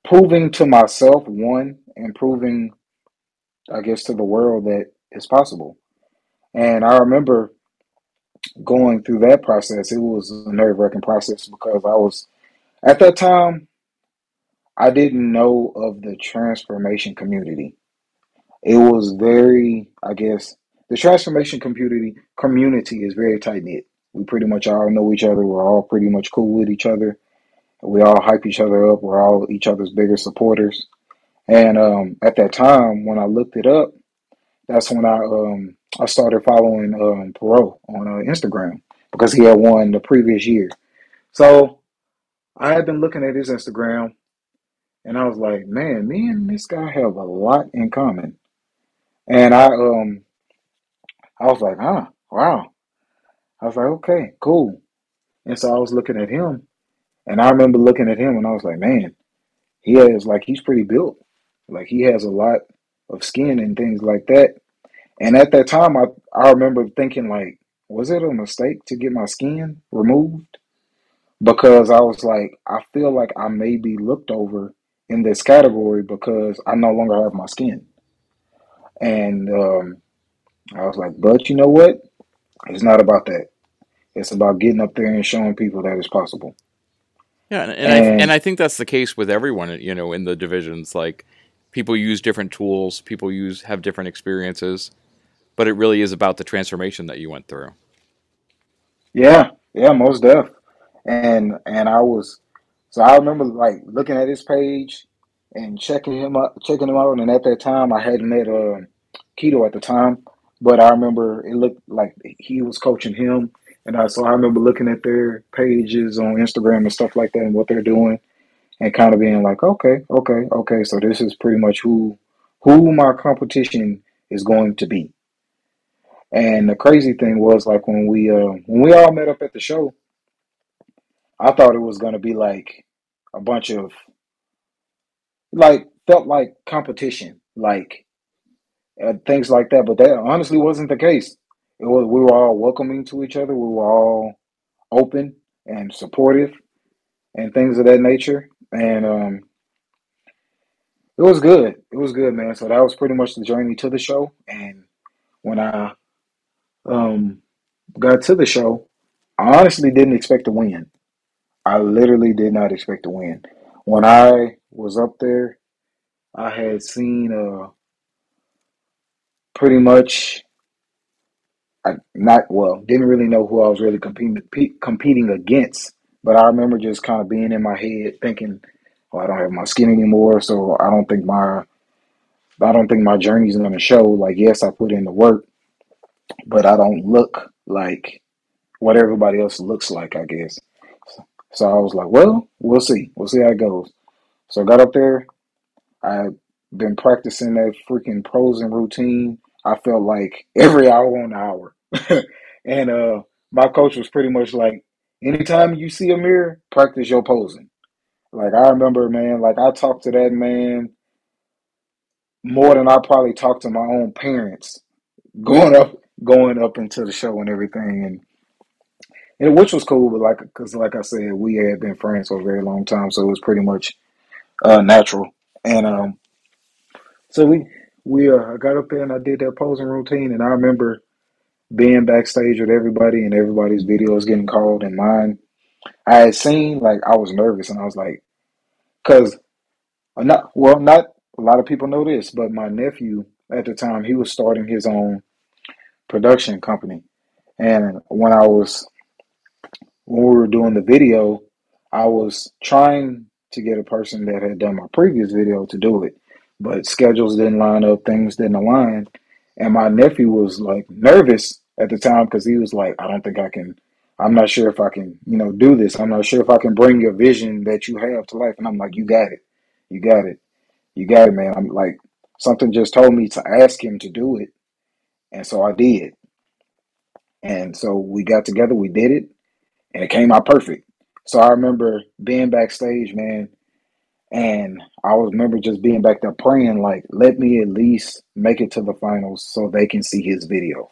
proving to myself, one, and proving, I guess, to the world that it's possible. And I remember going through that process. It was a nerve wracking process because I was, at that time, I didn't know of the transformation community. It was very, I guess, the transformation community community is very tight knit. We pretty much all know each other. We're all pretty much cool with each other. We all hype each other up. We're all each other's bigger supporters. And um, at that time, when I looked it up, that's when I um, I started following um, Perot on uh, Instagram because he had won the previous year. So I had been looking at his Instagram, and I was like, man, me and this guy have a lot in common. And I um I was like, huh, wow. I was like, okay, cool. And so I was looking at him, and I remember looking at him, and I was like, man, he has like he's pretty built, like he has a lot of skin and things like that. And at that time, I I remember thinking like, was it a mistake to get my skin removed? Because I was like, I feel like I may be looked over in this category because I no longer have my skin. And um, I was like, but you know what? It's not about that. It's about getting up there and showing people that it's possible. Yeah, and, and I and I think that's the case with everyone. You know, in the divisions, like people use different tools, people use have different experiences, but it really is about the transformation that you went through. Yeah, yeah, most def. And and I was so I remember like looking at his page and checking him up, checking him out. And at that time, I hadn't met uh, Keto at the time, but I remember it looked like he was coaching him and I, so I remember looking at their pages on Instagram and stuff like that and what they're doing and kind of being like, okay, okay, okay. So this is pretty much who who my competition is going to be. And the crazy thing was like when we uh, when we all met up at the show, I thought it was gonna be like a bunch of like felt like competition. Like things like that. But that honestly wasn't the case. It was we were all welcoming to each other. We were all open and supportive and things of that nature. And um, it was good. It was good, man. So that was pretty much the journey to the show. And when I um, got to the show, I honestly didn't expect to win. I literally did not expect to win. When I was up there, I had seen uh, pretty much I not well, didn't really know who I was really competing competing against, but I remember just kind of being in my head thinking, "Oh, I don't have my skin anymore, so I don't think my I don't think my journey's going to show. Like, yes, I put in the work, but I don't look like what everybody else looks like, I guess. So I was like, well, we'll see. We'll see how it goes. So I got up there. I've been practicing that freaking posing routine I felt like every hour on the hour. and uh, my coach was pretty much like, anytime you see a mirror, practice your posing. Like I remember, man, like I talked to that man more than I probably talked to my own parents going up going up into the show and everything and and which was cool but like because like i said we had been friends for a very long time so it was pretty much uh natural and um so we we uh, I got up there and I did that posing routine, and I remember being backstage with everybody, and everybody's videos getting called, and mine. I had seen like I was nervous, and I was like, because not well, not a lot of people know this, but my nephew at the time he was starting his own production company, and when I was when we were doing the video, I was trying to get a person that had done my previous video to do it but schedules didn't line up, things didn't align. And my nephew was like nervous at the time because he was like, I don't think I can, I'm not sure if I can, you know, do this. I'm not sure if I can bring your vision that you have to life. And I'm like, you got it. You got it. You got it, man. I'm like, something just told me to ask him to do it. And so I did. And so we got together, we did it, and it came out perfect. So I remember being backstage, man, and I remember just being back there praying, like, let me at least make it to the finals so they can see his video.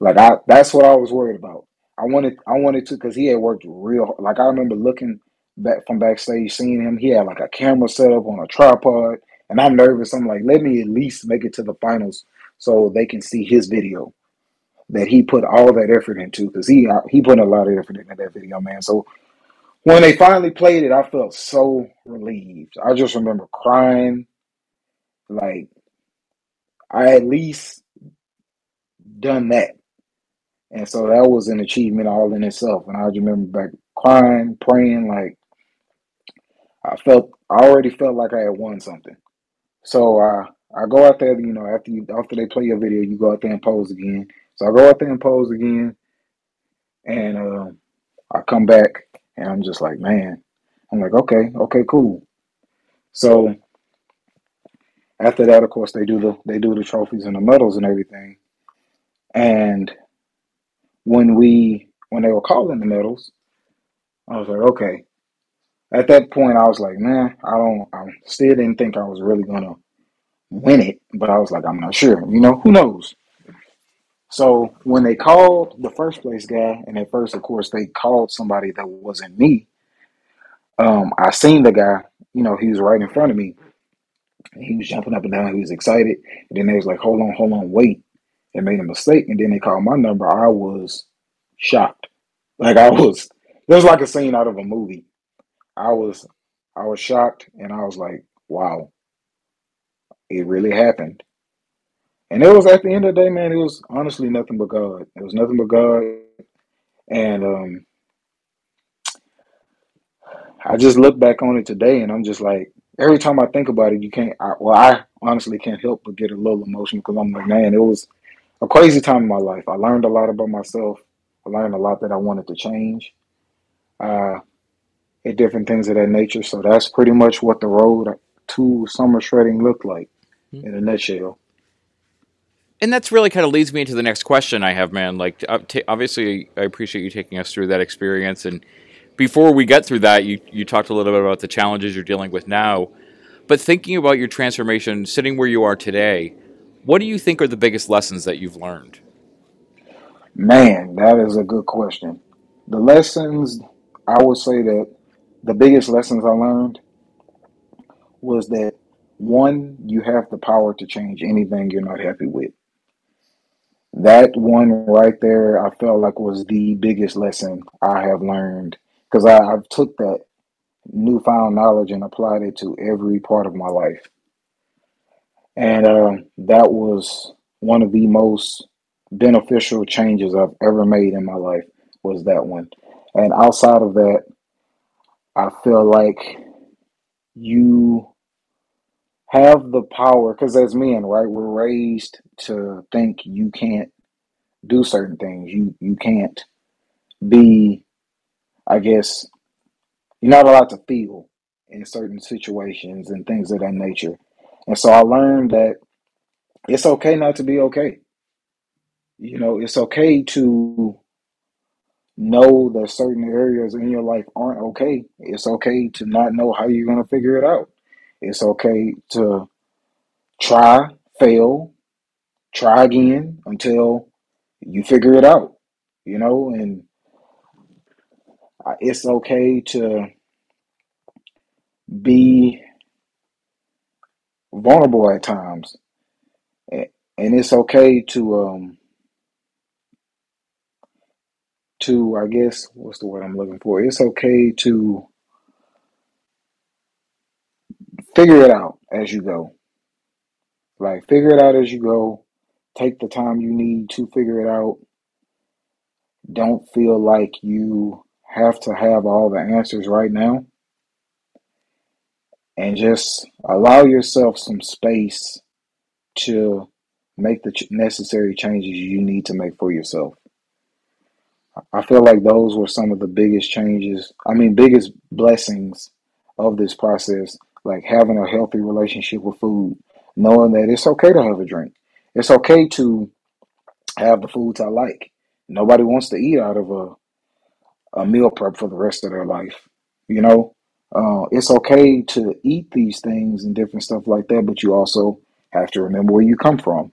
Like I that's what I was worried about. I wanted I wanted to because he had worked real like I remember looking back from backstage, seeing him. He had like a camera set up on a tripod, and I'm nervous. I'm like, let me at least make it to the finals so they can see his video that he put all that effort into because he uh, he put a lot of effort into that video, man. So when they finally played it, I felt so relieved. I just remember crying. Like, I at least done that. And so that was an achievement all in itself. And I remember back crying, praying, like I felt I already felt like I had won something. So uh, I go out there, you know, after you after they play your video, you go out there and pose again. So I go out there and pose again, and uh, I come back and I'm just like, man, I'm like, okay, okay, cool. So after that, of course, they do the they do the trophies and the medals and everything. And when we when they were calling the medals, I was like, okay. At that point, I was like, man, I don't. I still didn't think I was really gonna win it, but I was like, I'm not sure. You know, who knows? So when they called the first place guy, and at first, of course, they called somebody that wasn't me. Um, I seen the guy. You know, he was right in front of me. He was jumping up and down. He was excited. And then they was like, "Hold on, hold on, wait." They made a mistake, and then they called my number. I was shocked. Like I was. It was like a scene out of a movie. I was. I was shocked, and I was like, "Wow, it really happened." And it was at the end of the day, man, it was honestly nothing but God. It was nothing but God. And um, I just look back on it today and I'm just like, every time I think about it, you can't, I, well, I honestly can't help but get a little emotional because I'm like, man, it was a crazy time in my life. I learned a lot about myself. I learned a lot that I wanted to change. Uh, and different things of that nature. So that's pretty much what the road to summer shredding looked like mm-hmm. in a nutshell and that's really kind of leads me into the next question I have, man. Like, uh, obviously, I appreciate you taking us through that experience. And before we get through that, you you talked a little bit about the challenges you're dealing with now. But thinking about your transformation, sitting where you are today, What do you think are the biggest lessons that you've learned? Man, that is a good question. The lessons, I would say that the biggest lessons I learned was that one, you have the power to change anything you're not happy with. That one right there, I felt like was the biggest lesson I have learned because I've took that newfound knowledge and applied it to every part of my life. And uh, that was one of the most beneficial changes I've ever made in my life was that one. And outside of that, I feel like you have the power because as men, right, we're raised to think you can't do certain things. You you can't be, I guess, you're not allowed to feel in certain situations and things of that nature. And so I learned that it's okay not to be okay. You know, it's okay to know that certain areas in your life aren't okay. It's okay to not know how you're going to figure it out. It's okay to try, fail, try again until you figure it out, you know, and it's okay to be vulnerable at times. And it's okay to um to I guess what's the word I'm looking for? It's okay to figure it out as you go. Like figure it out as you go. Take the time you need to figure it out. Don't feel like you have to have all the answers right now. And just allow yourself some space to make the necessary changes you need to make for yourself. I feel like those were some of the biggest changes, I mean, biggest blessings of this process, like having a healthy relationship with food, knowing that it's okay to have a drink. It's okay to have the foods I like. Nobody wants to eat out of a, a meal prep for the rest of their life. You know, uh, it's okay to eat these things and different stuff like that, but you also have to remember where you come from.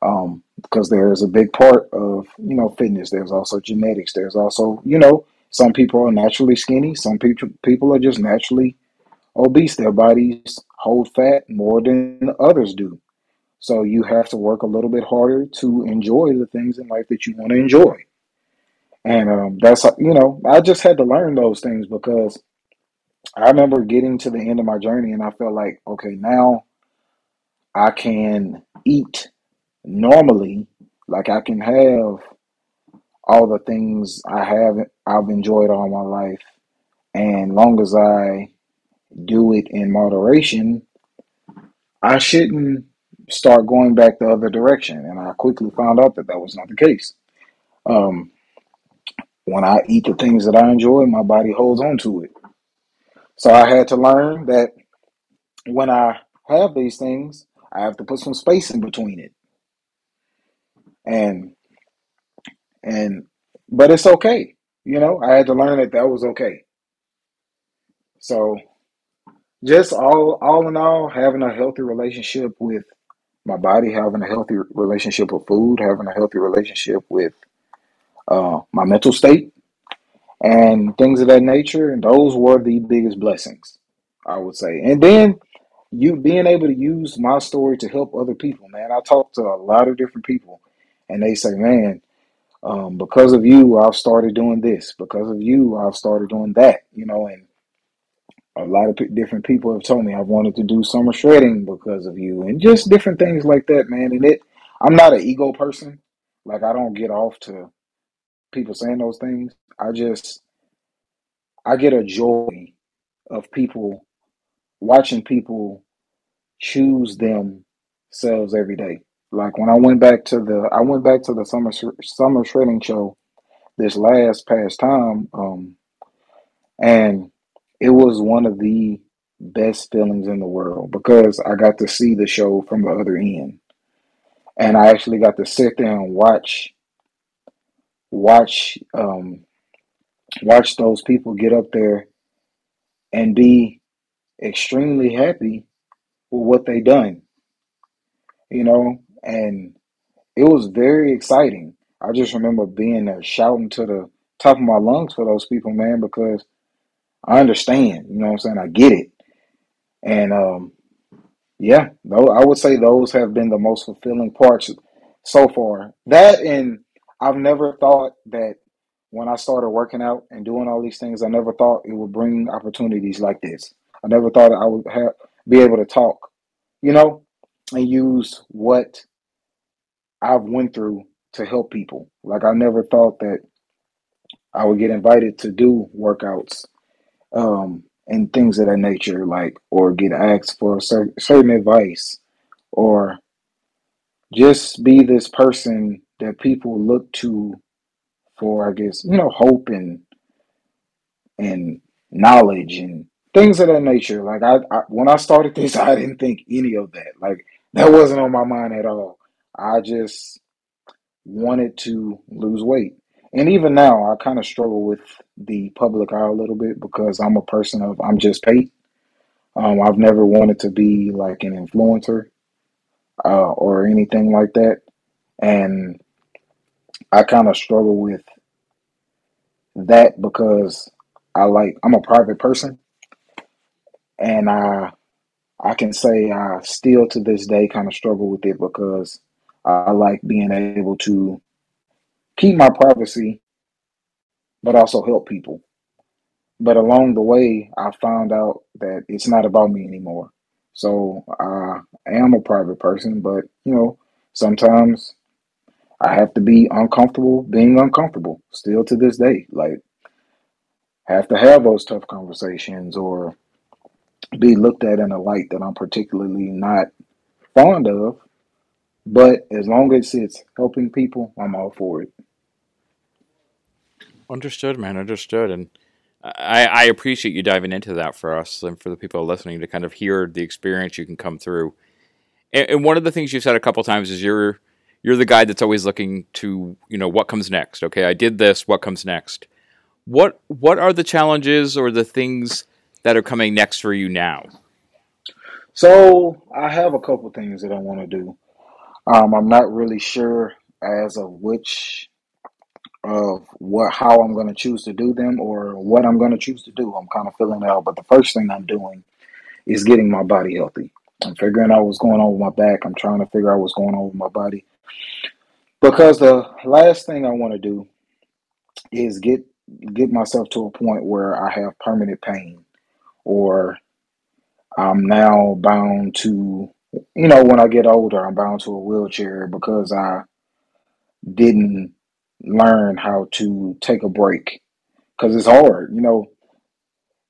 Um, because there's a big part of, you know, fitness. There's also genetics. There's also, you know, some people are naturally skinny. Some people people are just naturally obese. Their bodies hold fat more than others do. So you have to work a little bit harder to enjoy the things in life that you want to enjoy. And um, that's, you know, I just had to learn those things because I remember getting to the end of my journey and I felt like, okay, now I can eat normally. Like I can have all the things I have I've enjoyed all my life. And long as I do it in moderation, I shouldn't start going back the other direction. And I quickly found out that that was not the case. Um, when I eat the things that I enjoy, my body holds on to it. So I had to learn that when I have these things, I have to put some space in between it. And and but it's okay. You know, I had to learn that that was okay. So just all all in all, having a healthy relationship with my body, having a healthy relationship with food, having a healthy relationship with uh, my mental state, and things of that nature. And those were the biggest blessings, I would say. And then you being able to use my story to help other people, man. I talk to a lot of different people, and they say, man, um, because of you, I've started doing this. Because of you, I've started doing that. You know, and a lot of p- different people have told me I wanted to do summer shredding because of you, and just different things like that, man. And it, I'm not an ego person. Like I don't get off to people saying those things. I just I get a joy of people watching people choose themselves every day. Like when I went back to the I went back to the summer summer shredding show this last past time, um, and it was one of the best feelings in the world because I got to see the show from the other end, and I actually got to sit there and watch watch um, watch those people get up there and be extremely happy with what they done. You know, and it was very exciting. I just remember being there shouting to the top of my lungs for those people, man, because I understand. You know what I'm saying? I get it. And um, yeah, though I would say those have been the most fulfilling parts so far. That and I've never thought that when I started working out and doing all these things, I never thought it would bring opportunities like this. I never thought I would have be able to talk, you know, and use what I've went through to help people. Like I never thought that I would get invited to do workouts um, and things of that nature, like or get asked for certain, certain advice, or just be this person that people look to for, I guess, you know, hope and and knowledge and things of that nature. Like I, I when I started this, I didn't think any of that. Like that wasn't on my mind at all. I just wanted to lose weight. And even now, I kind of struggle with the public eye a little bit because I'm a person of I'm just Pate. Um, I've never wanted to be like an influencer uh, or anything like that, and I kind of struggle with that because I like I'm a private person, and I I can say I still to this day kind of struggle with it because I like being able to keep my privacy, but also help people. But along the way, I found out that it's not about me anymore. So I am a private person, but you know, sometimes I have to be uncomfortable being uncomfortable. Still to this day, like have to have those tough conversations or be looked at in a light that I'm particularly not fond of. But as long as it's helping people, I'm all for it. Understood, man. Understood. And I, I appreciate you diving into that for us and for the people listening to kind of hear the experience you can come through. And, and one of the things you've said a couple times is you're you're the guy that's always looking to you know what comes next. Okay, I did this. What comes next? What what are the challenges or the things that are coming next for you now? So I have a couple things that I want to do. Um, I'm not really sure as of which of what how I'm going to choose to do them or what I'm going to choose to do. I'm kind of filling it out. But the first thing I'm doing is getting my body healthy. I'm figuring out what's going on with my back. I'm trying to figure out what's going on with my body. Because the last thing I want to do is get get myself to a point where I have permanent pain or I'm now bound to you know when I get older I'm bound to a wheelchair because I didn't learn how to take a break because it's hard. You know,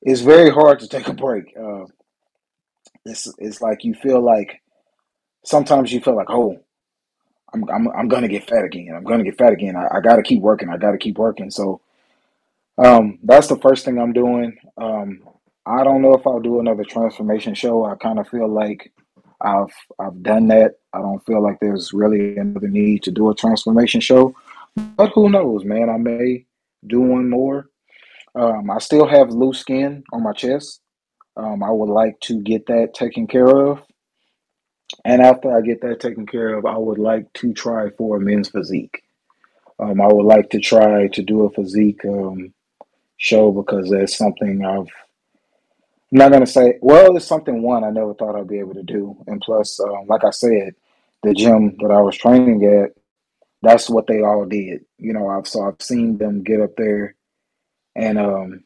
it's very hard to take a break. Uh, it's it's like you feel like sometimes you feel like oh I'm I'm I'm gonna get fat again. I'm gonna get fat again. I, I got to keep working. I got to keep working. So um, that's the first thing I'm doing. Um, I don't know if I'll do another transformation show. I kind of feel like I've I've done that. I don't feel like there's really another need to do a transformation show. But who knows, man? I may do one more. Um, I still have loose skin on my chest. Um, I would like to get that taken care of. And after I get that taken care of, I would like to try for a men's physique. Um, I would like to try to do a physique um, show because that's something I've. I'm not gonna say. Well, it's something one I never thought I'd be able to do, and plus, um, like I said, the gym that I was training at that's what they all did. You know, I've so I've seen them get up there and um,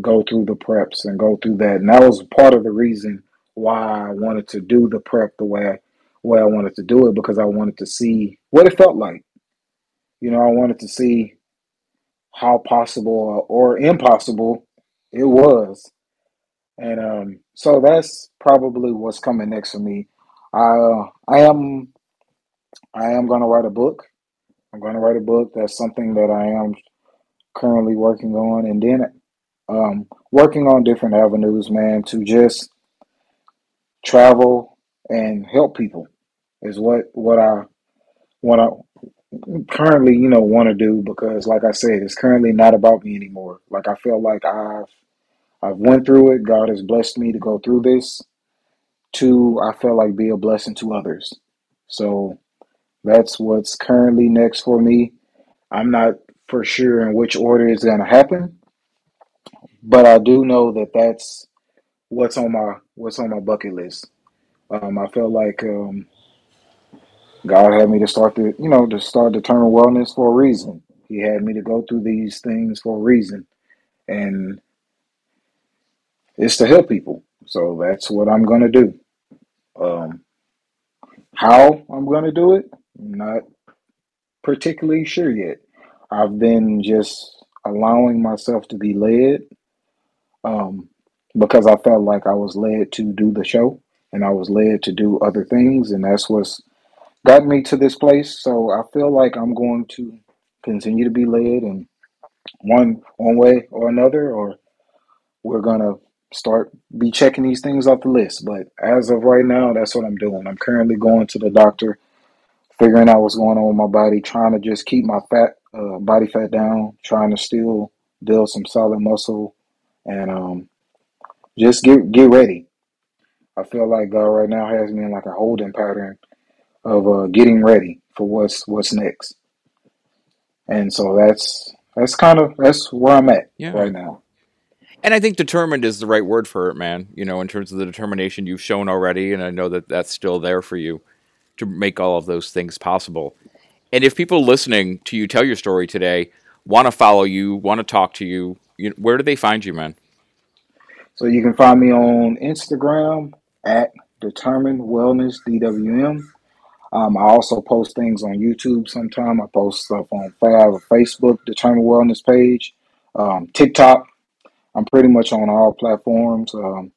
go through the preps and go through that, and that was part of the reason why I wanted to do the prep the way I, way I wanted to do it because I wanted to see what it felt like. You know, I wanted to see how possible or impossible it was, and um, so that's probably what's coming next for me. I uh, I am I am going to write a book. I'm going to write a book. That's something that I am currently working on, and then um, working on different avenues, man, to just travel and help people is what what I what I currently you know want to do because, like I said, it's currently not about me anymore. Like I feel like I've I've went through it. God has blessed me to go through this. To I feel like be a blessing to others So that's what's currently next for me. I'm not for sure in which order it's going to happen, but I do know that that's what's on my what's on my bucket list. Um, I felt like um, God had me to start the you know to start the term wellness for a reason. He had me to go through these things for a reason, and it's to help people. So that's what I'm gonna do. Um, how I'm gonna do it, not particularly sure yet. I've been just allowing myself to be led um, because I felt like I was led to do the show and I was led to do other things, and that's what's got me to this place. So I feel like I'm going to continue to be led in one one way or another, or we're gonna start be checking these things off the list. But as of right now, that's what I'm doing. I'm currently going to the doctor, figuring out what's going on with my body, trying to just keep my fat uh, body fat down, trying to still build some solid muscle, and um, just get get ready. I feel like God right now has me in like a holding pattern of uh, getting ready for what's what's next, and so that's that's kind of that's where I'm at Yeah. right now. And I think determined is the right word for it, man. You know, in terms of the determination you've shown already, and I know that that's still there for you to make all of those things possible. And if people listening to you tell your story today want to follow you, want to talk to you, you where do they find you, man? So you can find me on Instagram at Determined Wellness DWM. Um, I also post things on YouTube sometime. I post stuff on Facebook Determined Wellness page, um, TikTok. I'm pretty much on all platforms. Um,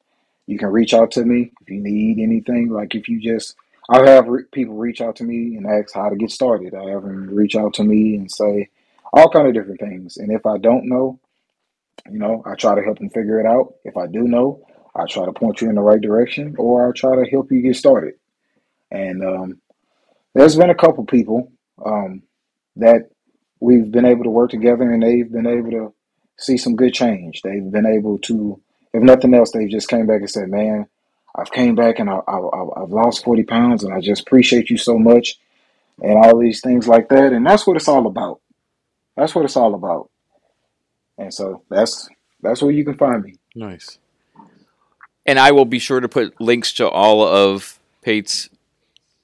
you can reach out to me if you need anything. Like if you just, I have re- people reach out to me and ask how to get started. I have them reach out to me and say all kind of different things. And if I don't know, you know, I try to help them figure it out. If I do know, I try to point you in the right direction, or I try to help you get started. And um, there's been a couple people um, that we've been able to work together, and they've been able to see some good change. They've been able to, if nothing else, they just came back and said, "Man, I've came back and I, I, I've lost forty pounds, and I just appreciate you so much." And all these things like that, and that's what it's all about. That's what it's all about. And so that's that's where you can find me. Nice. And I will be sure to put links to all of Pate's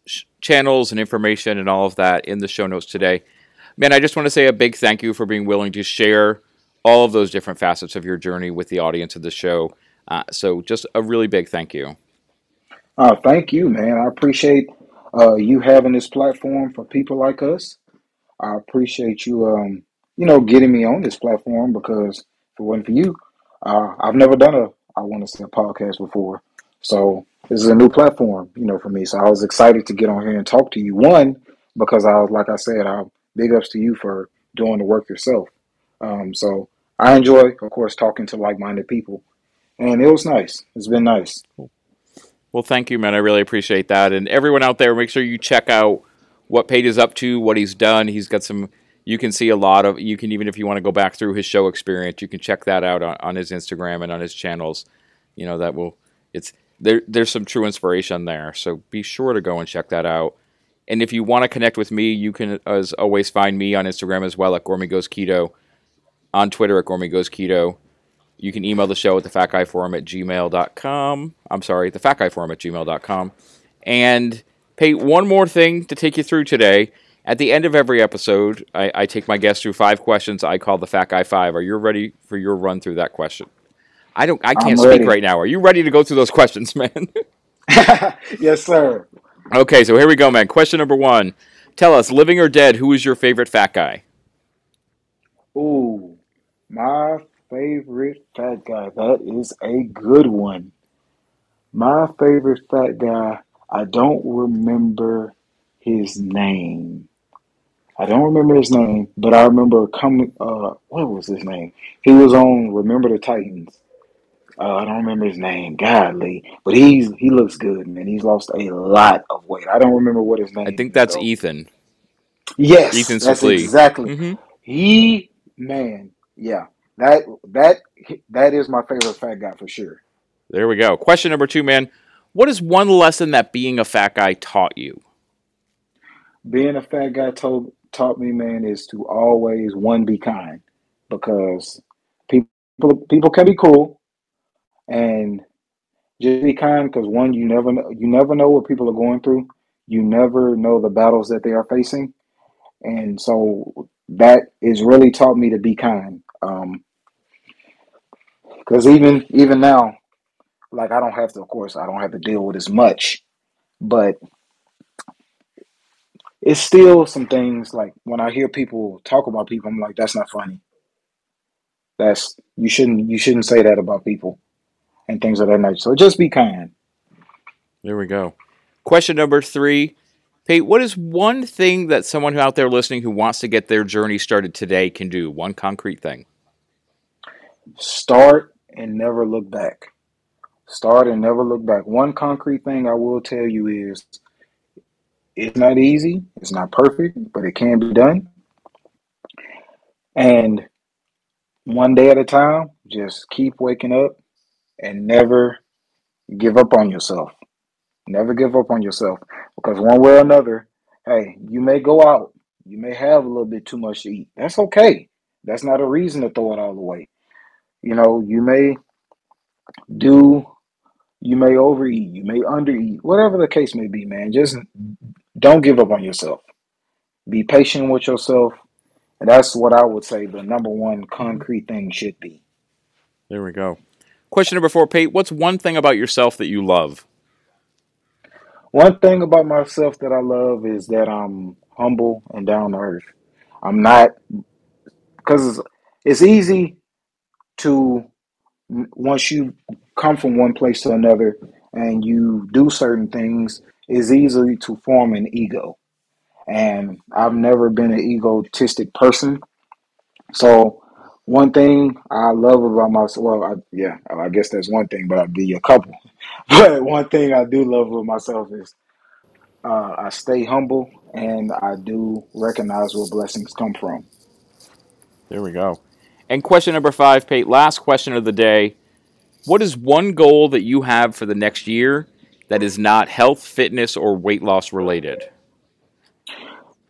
sh- channels and information and all of that in the show notes today. Man, I just want to say a big thank you for being willing to share all of those different facets of your journey with the audience of the show. Uh, so, just a really big thank you. Uh, thank you, man. I appreciate uh, you having this platform for people like us. I appreciate you, um, you know, getting me on this platform because if it wasn't for you, uh, I've never done a, I want to say a podcast before. So this is a new platform, you know, for me. So I was excited to get on here and talk to you. One, because I was, like I said, I big ups to you for doing the work yourself. Um, so I enjoy, of course, talking to like-minded people, and it was nice. It's been nice. Well, thank you, man. I really appreciate that. And everyone out there, make sure you check out what Pate is up to, what he's done. He's got some. You can see a lot of. You can even if you want to go back through his show experience, you can check that out on, on his Instagram and on his channels. You know that will. It's there. There's some true inspiration there. So be sure to go and check that out. And if you want to connect with me, you can, as always, find me on Instagram as well at Gormy Goes Keto, on Twitter at Gormy Goes Keto. You can email the show at the Fat Guy Forum at gmail.com. I'm sorry, the Fat Guy Forum at gmail.com. And Pate one more thing to take you through today. At the end of every episode, I, I take my guests through five questions I call the Fat Guy Five. Are you ready for your run through that question? I don't. I can't speak right now. Are you ready to go through those questions, man? yes, sir. okay, so here we go, man. Question number one: Tell us, living or dead, who is your favorite fat guy? Ooh, my favorite fat guy. That is a good one. My favorite fat guy. I don't remember his name. I don't remember his name, but I remember coming. Uh, what was his name? He was on Remember the Titans. Uh, I don't remember his name, godly, but he's he looks good, man. He's lost a lot of weight. I don't remember what his name. I think that's though. Ethan. Yes, Ethan Suplee. exactly. hmm He man, yeah. That that that is my favorite fat guy for sure. There we go. Question number two, man. What is one lesson that being a fat guy taught you? being a fat guy told taught me, man, is to always one be kind because people people can be cool and just be kind because one you never know you never know what people are going through. You never know the battles that they are facing, and so that is really taught me to be kind. Um, because even even now, like I don't have to, of course, I don't have to deal with as much, but it's still some things like when I hear people talk about people, I'm like, that's not funny. That's you shouldn't you shouldn't say that about people and things of that nature. So just be kind. There we go. Question number three. Pate, what is one thing that someone out there listening who wants to get their journey started today can do? One concrete thing. Start and never look back. Start and never look back. One concrete thing I will tell you is it's not easy, it's not perfect, but it can be done. And one day at a time, just keep waking up and never give up on yourself. Never give up on yourself because one way or another, hey, you may go out, you may have a little bit too much to eat. That's okay. That's not a reason to throw it all away. You know, you may do, you may overeat, you may undereat, whatever the case may be, man. Just don't give up on yourself. Be patient with yourself. And that's what I would say the number one concrete thing should be. There we go. Question number four, Pate. What's one thing about yourself that you love? One thing about myself that I love is that I'm humble and down to earth. I'm not, because it's easy to, once you come from one place to another and you do certain things, it's easy to form an ego. And I've never been an egotistic person. So one thing I love about myself, well, I, yeah, I guess that's one thing, but I'll give you a couple. But one thing I do love with myself is uh, I stay humble and I do recognize where blessings come from. There we go. And question number five, Pate, last question of the day. What is one goal that you have for the next year that is not health, fitness, or weight loss related?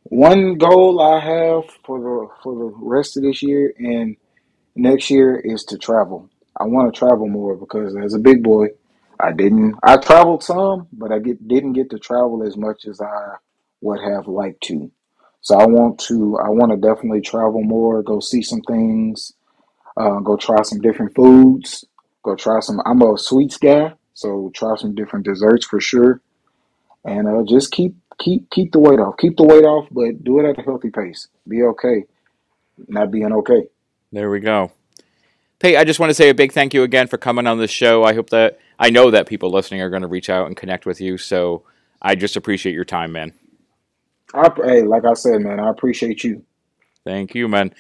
One goal I have for the for the rest of this year and next year is to travel. I want to travel more because as a big boy, I didn't. I traveled some, but I get didn't get to travel as much as I would have liked to. So I want to. I want to definitely travel more. Go see some things. Uh, go try some different foods. Go try some. I'm a sweets guy, so try some different desserts for sure. And uh, just keep keep keep the weight off. Keep the weight off, but do it at a healthy pace. Be okay, not being okay. There we go. Hey, I just want to say a big thank you again for coming on the show. I hope that I know that people listening are going to reach out and connect with you. So I just appreciate your time, man. I, hey, like I said, man, I appreciate you. Thank you, man.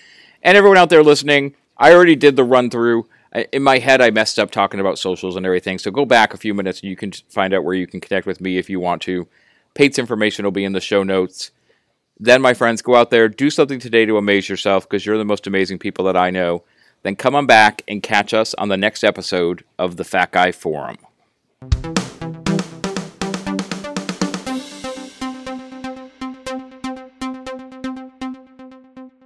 And everyone out there listening, I already did the run through. In my head, I messed up talking about socials and everything. So go back a few minutes and you can find out where you can connect with me if you want to. Pate's information will be in the show notes. Then, my friends, go out there, do something today to amaze yourself because you're the most amazing people that I know then come on back and catch us on the next episode of the Fat Guy Forum.